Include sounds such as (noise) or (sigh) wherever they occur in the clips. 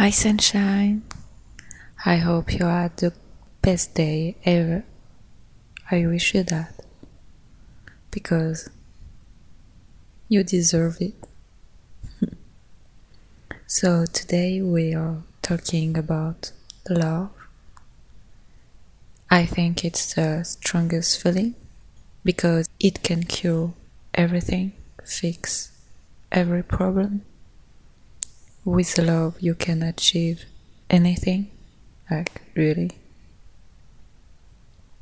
Hi, sunshine. I hope you had the best day ever. I wish you that. Because you deserve it. (laughs) so, today we are talking about love. I think it's the strongest feeling because it can cure everything, fix every problem with love you can achieve anything like really.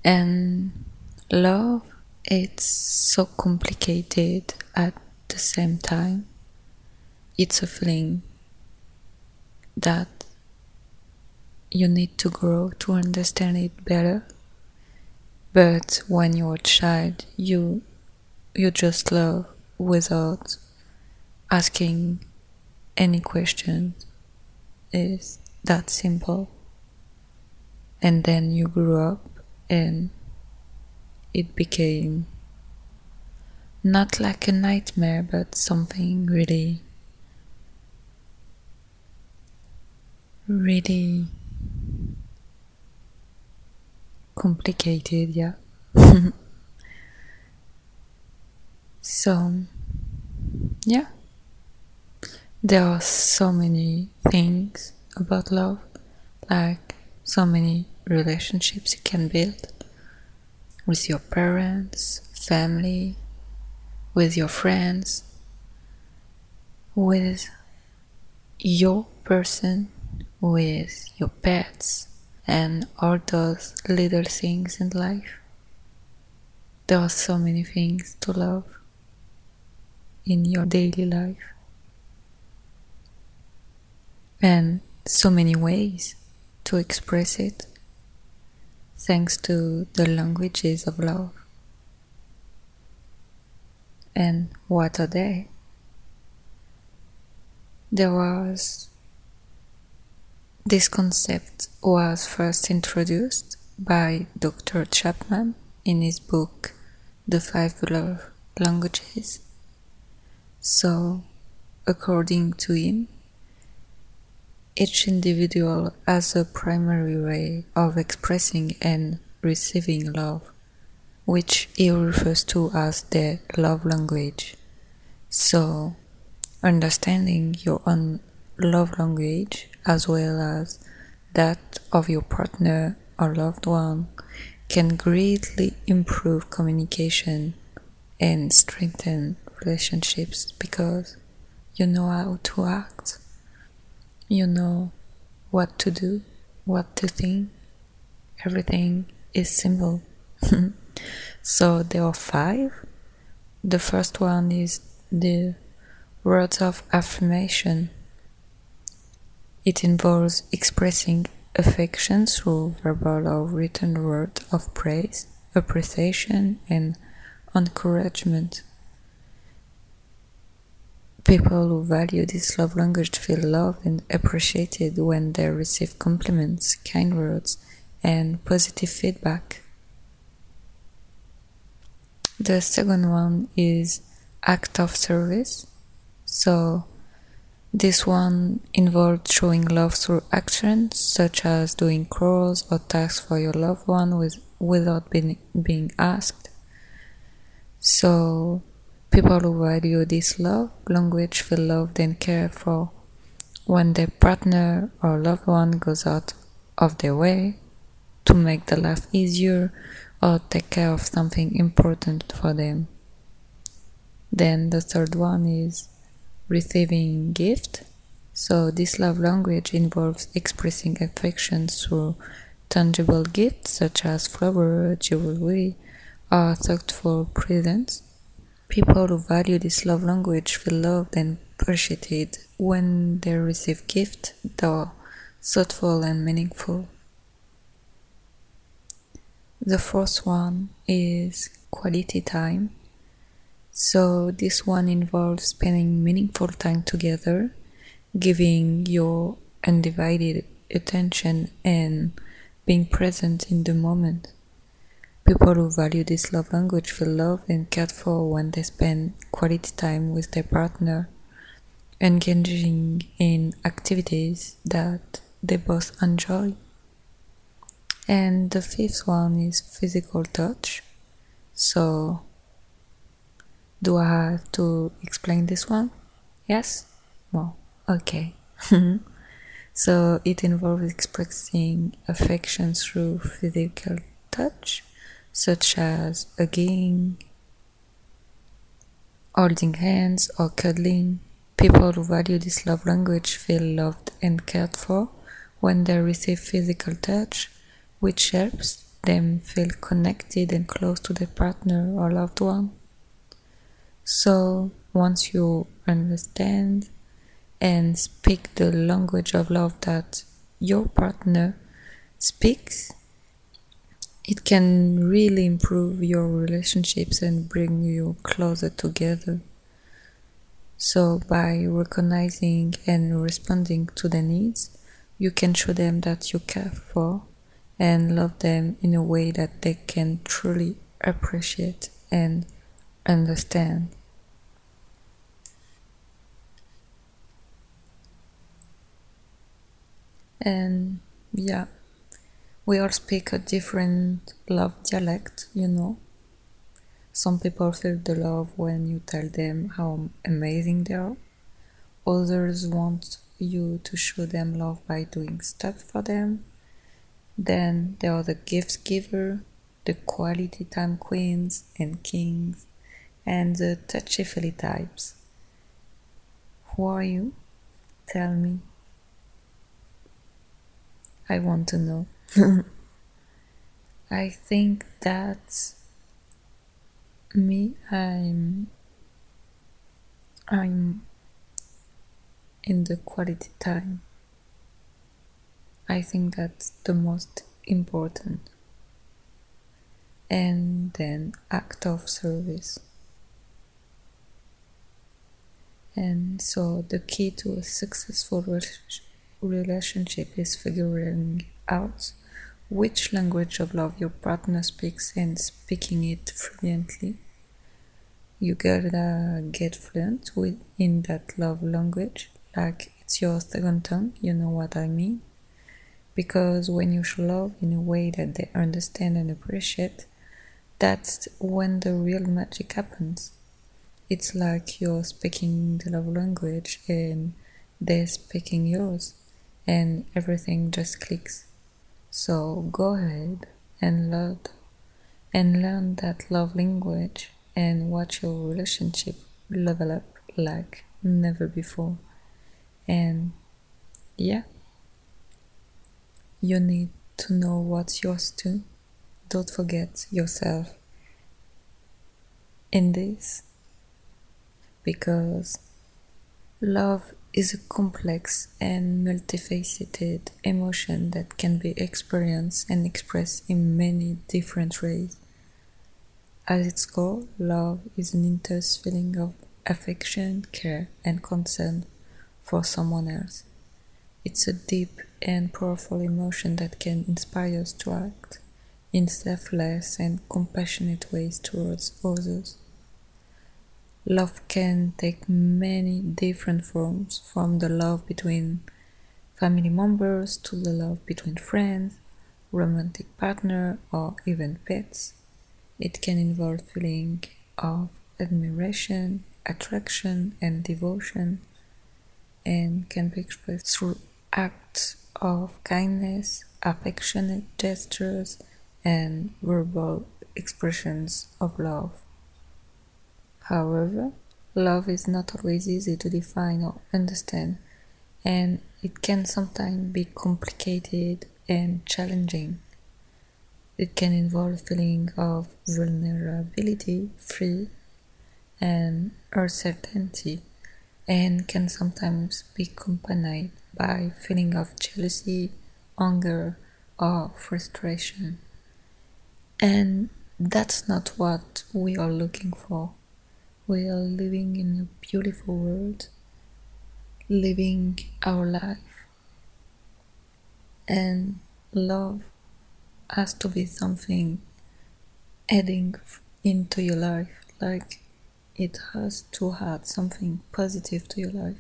And love it's so complicated at the same time. It's a feeling that you need to grow to understand it better. But when you're a child you you just love without asking any question is that simple. And then you grew up and it became not like a nightmare, but something really, really complicated, yeah. (laughs) so, yeah. There are so many things about love, like so many relationships you can build with your parents, family, with your friends, with your person, with your pets, and all those little things in life. There are so many things to love in your daily life and so many ways to express it thanks to the languages of love. And what are they? There was this concept was first introduced by Dr. Chapman in his book The Five Love Languages. So, according to him, each individual has a primary way of expressing and receiving love, which he refers to as their love language. So, understanding your own love language as well as that of your partner or loved one can greatly improve communication and strengthen relationships because you know how to act you know what to do, what to think. Everything is simple. (laughs) so there are five. The first one is the words of affirmation. It involves expressing affection through verbal or written words of praise, appreciation, and encouragement. People who value this love language feel loved and appreciated when they receive compliments, kind words, and positive feedback. The second one is act of service. So, this one involves showing love through actions such as doing chores or tasks for your loved one with, without being, being asked. So, People who value this love language feel loved and cared for when their partner or loved one goes out of their way to make the life easier or take care of something important for them. Then the third one is receiving gift. So this love language involves expressing affection through tangible gifts such as flowers, jewelry, or thoughtful presents. People who value this love language feel loved and appreciated when they receive gifts that are thoughtful and meaningful. The fourth one is quality time. So, this one involves spending meaningful time together, giving your undivided attention, and being present in the moment. People who value this love language feel loved and cared for when they spend quality time with their partner. engaging in activities that they both enjoy. And the fifth one is physical touch. So, do I have to explain this one? Yes? Well, okay. (laughs) so, it involves expressing affection through physical touch, such as hugging, holding hands, or cuddling. People who value this love language feel loved and cared for when they receive physical touch, which helps them feel connected and close to their partner or loved one. So, once you understand and speak the language of love that your partner speaks, it can really improve your relationships and bring you closer together. So, by recognizing and responding to their needs, you can show them that you care for and love them in a way that they can truly appreciate and understand. And yeah, we all speak a different love dialect, you know. Some people feel the love when you tell them how amazing they are. Others want you to show them love by doing stuff for them then there are the gifts giver, the quality time queens and kings, and the touchy feely types. Who are you? Tell me. I want to know. (laughs) I think that me I'm I'm in the quality time I think that's the most important. And then act of service. And so the key to a successful relationship is figuring out which language of love your partner speaks and speaking it fluently. You gotta get fluent in that love language, like it's your second tongue, you know what I mean because when you show love in a way that they understand and appreciate, that's when the real magic happens. It's like you're speaking the love language and they're speaking yours, and everything just clicks. So go ahead and learn and learn that love language and watch your relationship level up like never before. And yeah. You need to know what's yours too. Don't forget yourself in this because love is a complex and multifaceted emotion that can be experienced and expressed in many different ways. At its core, love is an intense feeling of affection, care, and concern for someone else. It's a deep and powerful emotion that can inspire us to act in selfless and compassionate ways towards others. Love can take many different forms, from the love between family members to the love between friends, romantic partner, or even pets. It can involve feeling of admiration, attraction, and devotion, and can be expressed through acts of kindness, affectionate gestures, and verbal expressions of love. However, love is not always easy to define or understand, and it can sometimes be complicated and challenging. It can involve a feeling of vulnerability, free, and uncertainty, and can sometimes be accompanied by feeling of jealousy, anger, or frustration. And that's not what we are looking for. We are living in a beautiful world, living our life. And love has to be something adding into your life, like it has to add something positive to your life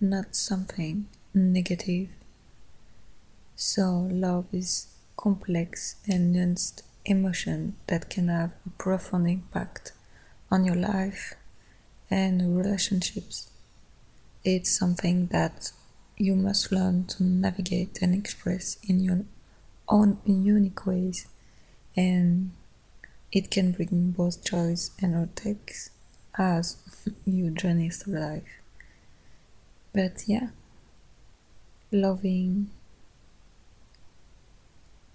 not something negative. So, love is complex and nuanced emotion that can have a profound impact on your life and relationships. It's something that you must learn to navigate and express in your own unique ways, and it can bring both joys and heartaches as you journey through life. But yeah, loving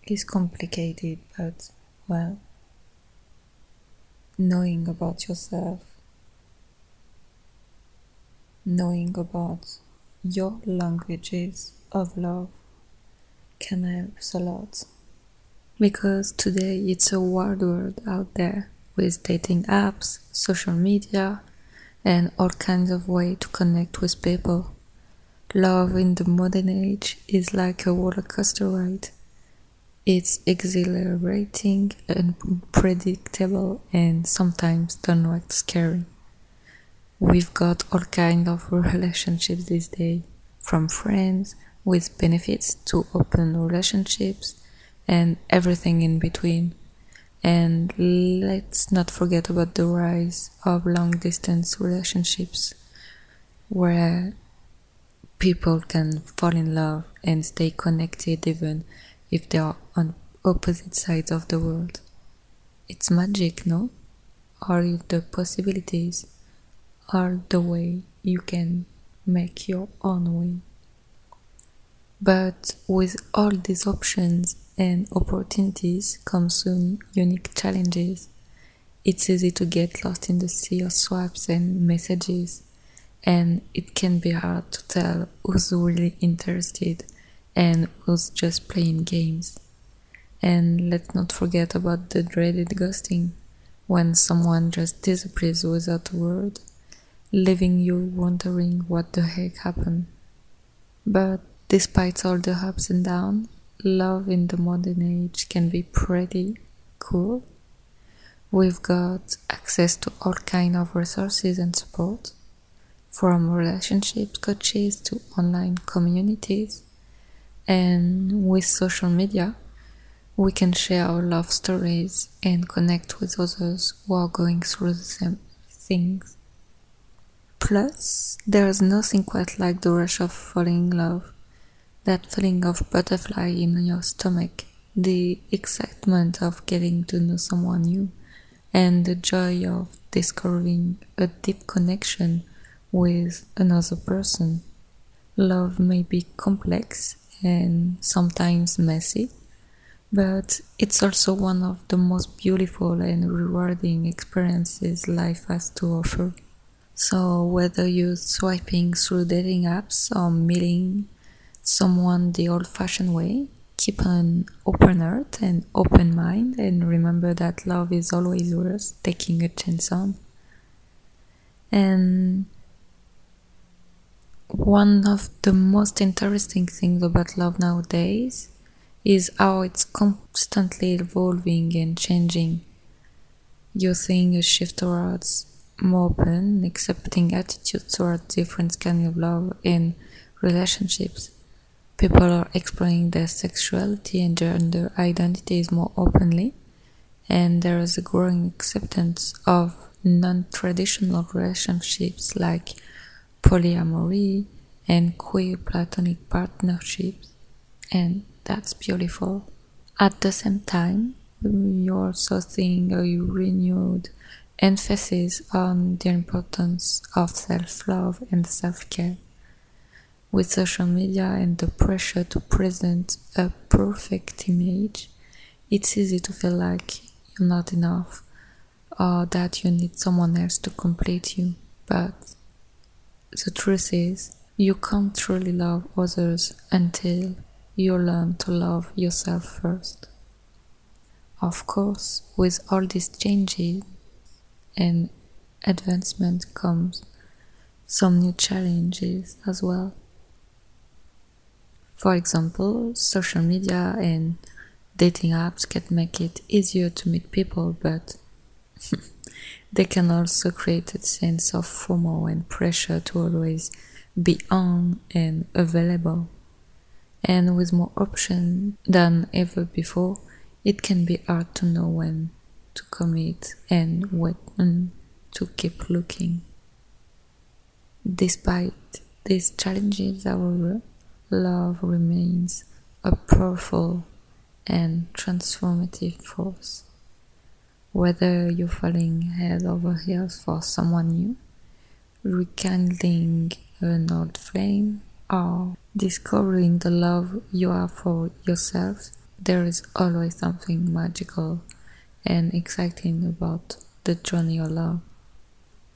is complicated, but well, knowing about yourself, knowing about your languages of love can help a lot. Because today it's a wild world out there with dating apps, social media, and all kinds of ways to connect with people. Love in the modern age is like a roller coaster ride. It's exhilarating, and unpredictable, and sometimes downright scary. We've got all kinds of relationships these days, from friends with benefits to open relationships and everything in between. And let's not forget about the rise of long distance relationships where people can fall in love and stay connected even if they are opposite sides of the world. It's magic, no? If the possibilities are the way you can make your own way. But with all these options and opportunities come soon unique challenges. It's easy to get lost in the sea of swipes and messages, and it can be hard to tell who's really interested and who's just playing games. And let's not forget about the dreaded ghosting, when someone just disappears without a word, leaving you wondering what the heck happened. But despite all the ups and downs, love in the modern age can be pretty cool. We've got access to all kind of resources and support, from relationship coaches to online communities. And with social media, we can share our love stories and connect with others who are going through the same things. Plus, there is nothing quite like the rush of falling in love that feeling of butterfly in your stomach, the excitement of getting to know someone new, and the joy of discovering a deep connection with another person. Love may be complex and sometimes messy, but it's also one of the most beautiful and rewarding experiences life has to offer. So, whether you're swiping through dating apps or meeting someone the old fashioned way. Keep an open heart and open mind, and remember that love is always worth taking a chance on. And one of the most interesting things about love nowadays is how it's constantly evolving and changing. You're seeing a shift towards more open, accepting attitude towards different kinds of love and relationships. People are exploring their sexuality and gender identities more openly, and there is a growing acceptance of non traditional relationships like polyamory and queer platonic partnerships, and that's beautiful. At the same time, you're also seeing a renewed emphasis on the importance of self love and self care with social media and the pressure to present a perfect image, it's easy to feel like you're not enough or that you need someone else to complete you. But the truth is, you can't truly love others until you learn to love yourself first. Of course, with all these changes and advancement comes some new challenges as well. For example, social media and dating apps can make it easier to meet people, but (laughs) they can also create a sense of FOMO and pressure to always be on and available. And with more options than ever before, it can be hard to know when to commit and when to keep looking. Despite these challenges, however, love remains a powerful and transformative force. Whether you're falling head over heels for someone new, rekindling an old flame, or discovering the love you have for yourself, there is always something magical and exciting about the journey of love.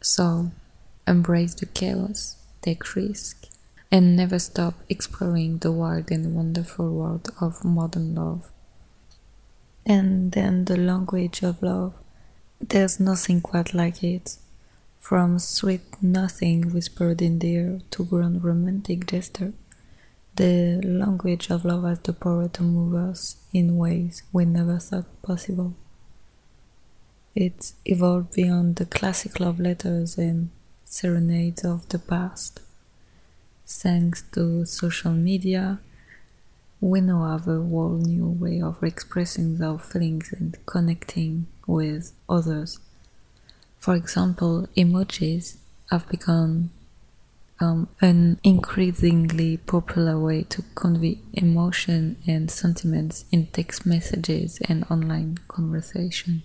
So, embrace the chaos, take risks, and never stop exploring the wild and wonderful world of modern love. And then the language of love. There's nothing quite like it. From sweet nothing whispered in the air to grand romantic gesture, the language of love has the power to move us in ways we never thought possible. It evolved beyond the classic love letters and serenades of the past. Thanks to social media, we now have a whole new way of expressing our feelings and connecting with others. For example, emojis have become um, an increasingly popular way to convey emotion and sentiments in text messages and online conversation.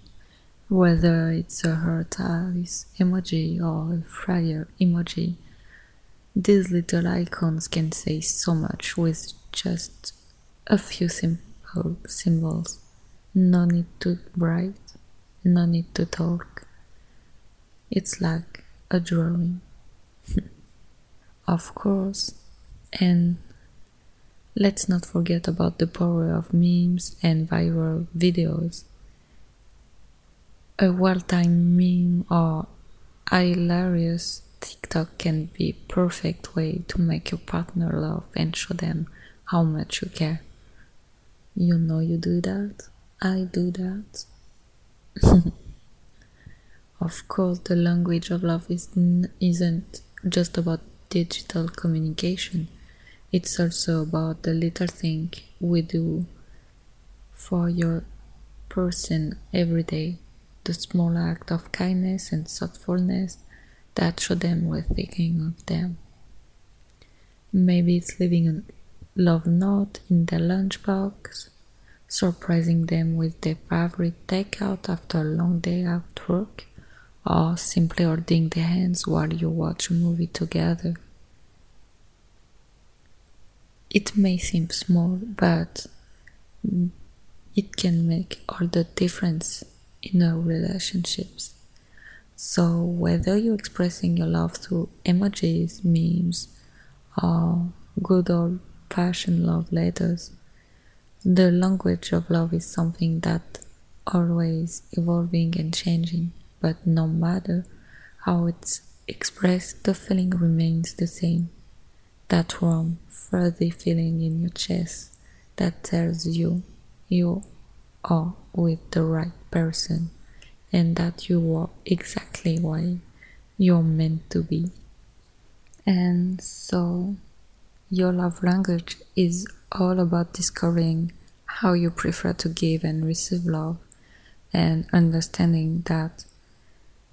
Whether it's a heart eyes emoji or a fire emoji, these little icons can say so much with just a few simple symbols. No need to write, no need to talk. It's like a drawing. of course, and let's not forget about the power of memes and viral videos. A well timed meme or hilarious TikTok can be perfect way to make your partner laugh and show them how much you care. You know you do that. I do that. (laughs) of course, the language of love is, isn't just about digital communication. It's also about the little thing we do for your person every day, the small act of kindness and thoughtfulness that show them we're thinking of them. Maybe it's leaving a love note in their lunchbox, surprising them with their favorite takeout after a long day at work, or simply holding their hands while you watch a movie together. It may seem small, but it can make all the difference in our relationships. So, whether you're expressing your love through emojis, memes, or good old fashioned love letters, the language of love is something that always evolving and changing, but no matter how it's expressed, the feeling remains the same. That warm, fuzzy feeling in your chest that tells you you are with the right person and that you are exactly why you're meant to be. And so, your love language is all about discovering how you prefer to give and receive love, and understanding that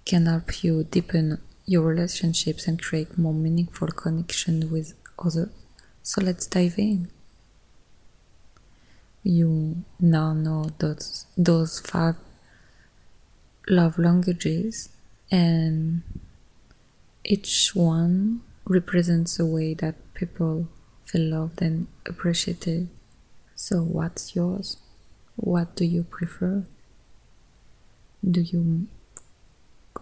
can help you deepen your relationships and create more meaningful connection with others. So let's dive in. You now know those those five love languages, and each one represents a way that people feel loved and appreciated. So, what's yours? What do you prefer? Do you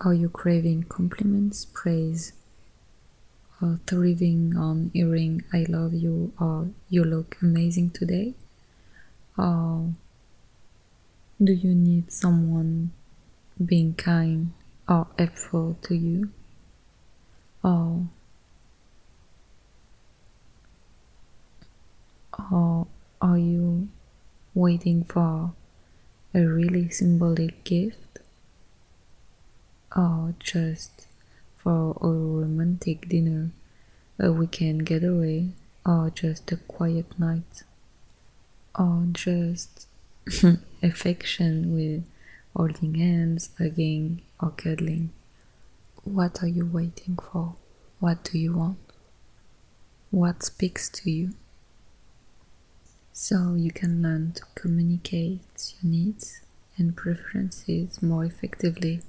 are you craving compliments, praise, or thriving on hearing I love you or you look amazing today? Or do you need someone being kind or helpful to you or or are you waiting for a really symbolic gift or just for a romantic dinner a weekend getaway, or oh, just a quiet night, or just (laughs) affection with holding hands, hugging, or cuddling. What are you waiting for? What do you want? What speaks to you? So you can learn to communicate your needs and preferences more effectively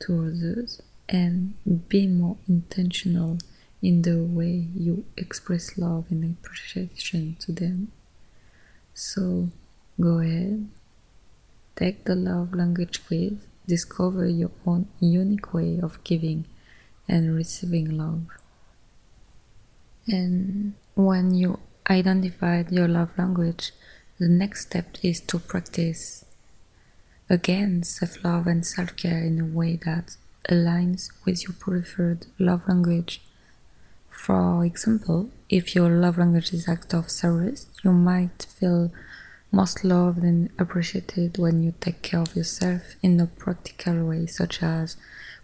to others and be more intentional in the way you express love and appreciation to them. So go ahead, take the love language quiz, discover your own unique way of giving and receiving love. And when you identified your love language, the next step is to practice again self love and self care in a way that aligns with your preferred love language. For example, if your love language is act of service, you might feel most loved and appreciated when you take care of yourself in a practical way, such as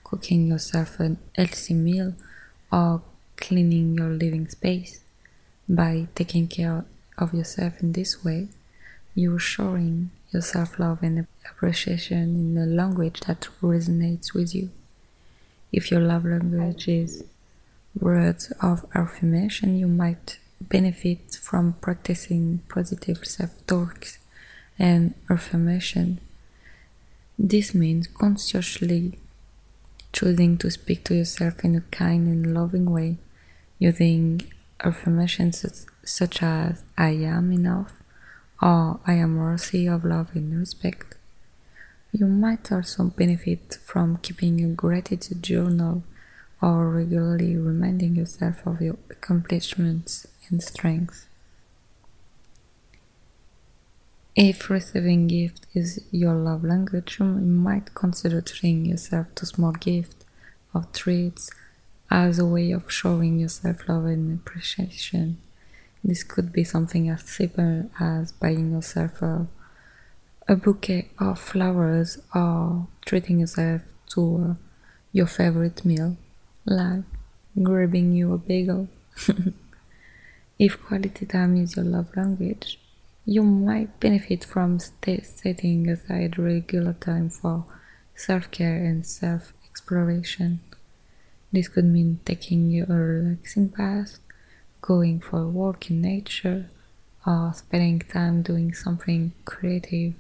cooking yourself an healthy meal or cleaning your living space. By taking care of yourself in this way, you're showing your self love and appreciation in a language that resonates with you. If your love language is words of affirmation, you might benefit from practicing positive self talks and affirmation. This means consciously choosing to speak to yourself in a kind and loving way, using affirmations such as I am enough or I am worthy of love and respect. You might also benefit from keeping a gratitude journal or regularly reminding yourself of your accomplishments and strengths. If receiving gift is your love language, you might consider treating yourself to small gifts or treats as a way of showing yourself love and appreciation. This could be something as simple as buying yourself a a bouquet of flowers or treating yourself to your favorite meal, like grabbing you a bagel. (laughs) if quality time is your love language, you might benefit from setting aside regular time for self care and self exploration. This could mean taking a relaxing bath, going for a walk in nature, or spending time doing something creative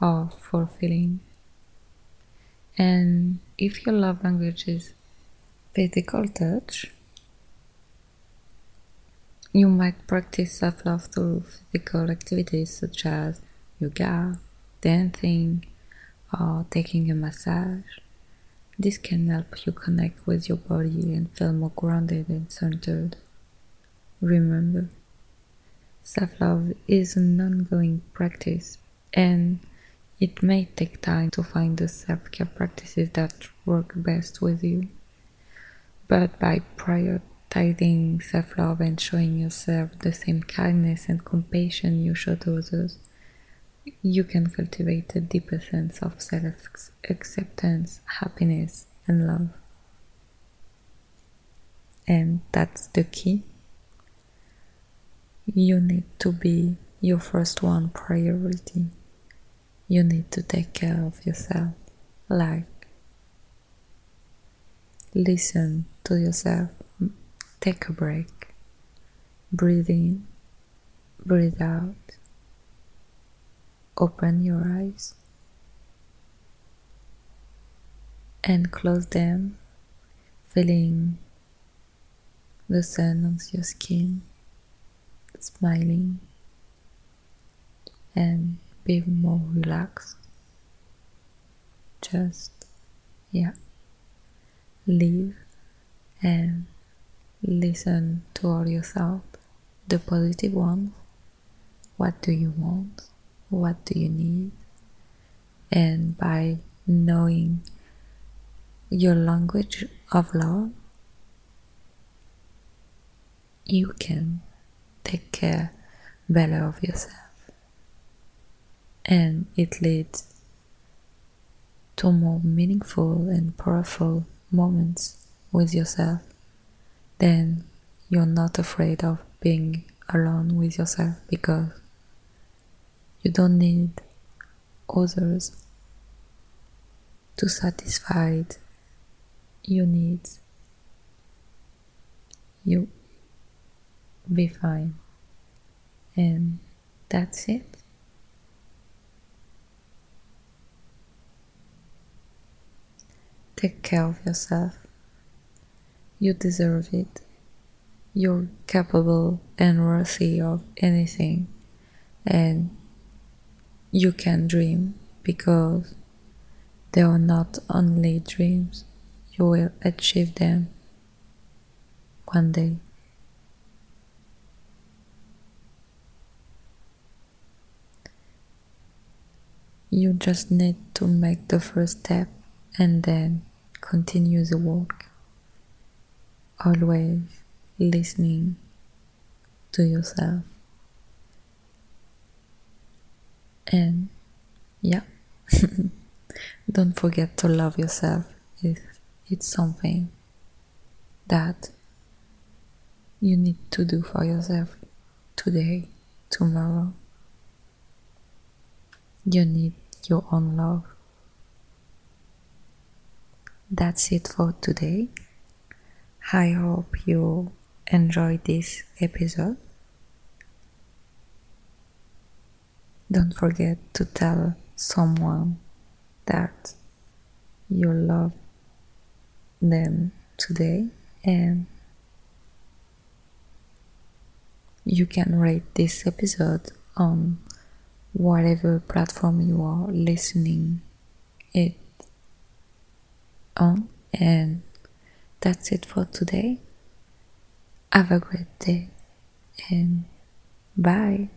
or fulfilling. And if your love language is physical touch, you might practice self love through physical activities such as yoga, dancing, or taking a massage. This can help you connect with your body and feel more grounded and centered. Remember, self love is an ongoing practice and it may take time to find the self care practices that work best with you, but by prioritizing self love and showing yourself the same kindness and compassion you show to others, you can cultivate a deeper sense of self acceptance, happiness, and love. And that's the key. You need to be your first one priority. You need to take care of yourself. Like, listen to yourself, take a break, breathe in, breathe out, open your eyes, and close them, feeling the sun on your skin, smiling, and be more relaxed. Just, yeah, live and listen to all yourself, the positive ones. What do you want? What do you need? And by knowing your language of love, you can take care better of yourself and it leads to more meaningful and powerful moments with yourself Then you're not afraid of being alone with yourself because you don't need others to satisfy your needs. You be fine, and that's it. Take care of yourself. You deserve it. You're capable and worthy of anything, and you can dream because they are not only dreams, you will achieve them one day. You just need to make the first step and then continue the work. Always listening to yourself. And yeah, (laughs) don't forget to love yourself if it's something that you need to do for yourself today, tomorrow. You need your own love. That's it for today. I hope you enjoyed this episode. Don't forget to tell someone that you love them today and you can rate this episode on whatever platform you are listening it on. And that's it for today. Have a great day and bye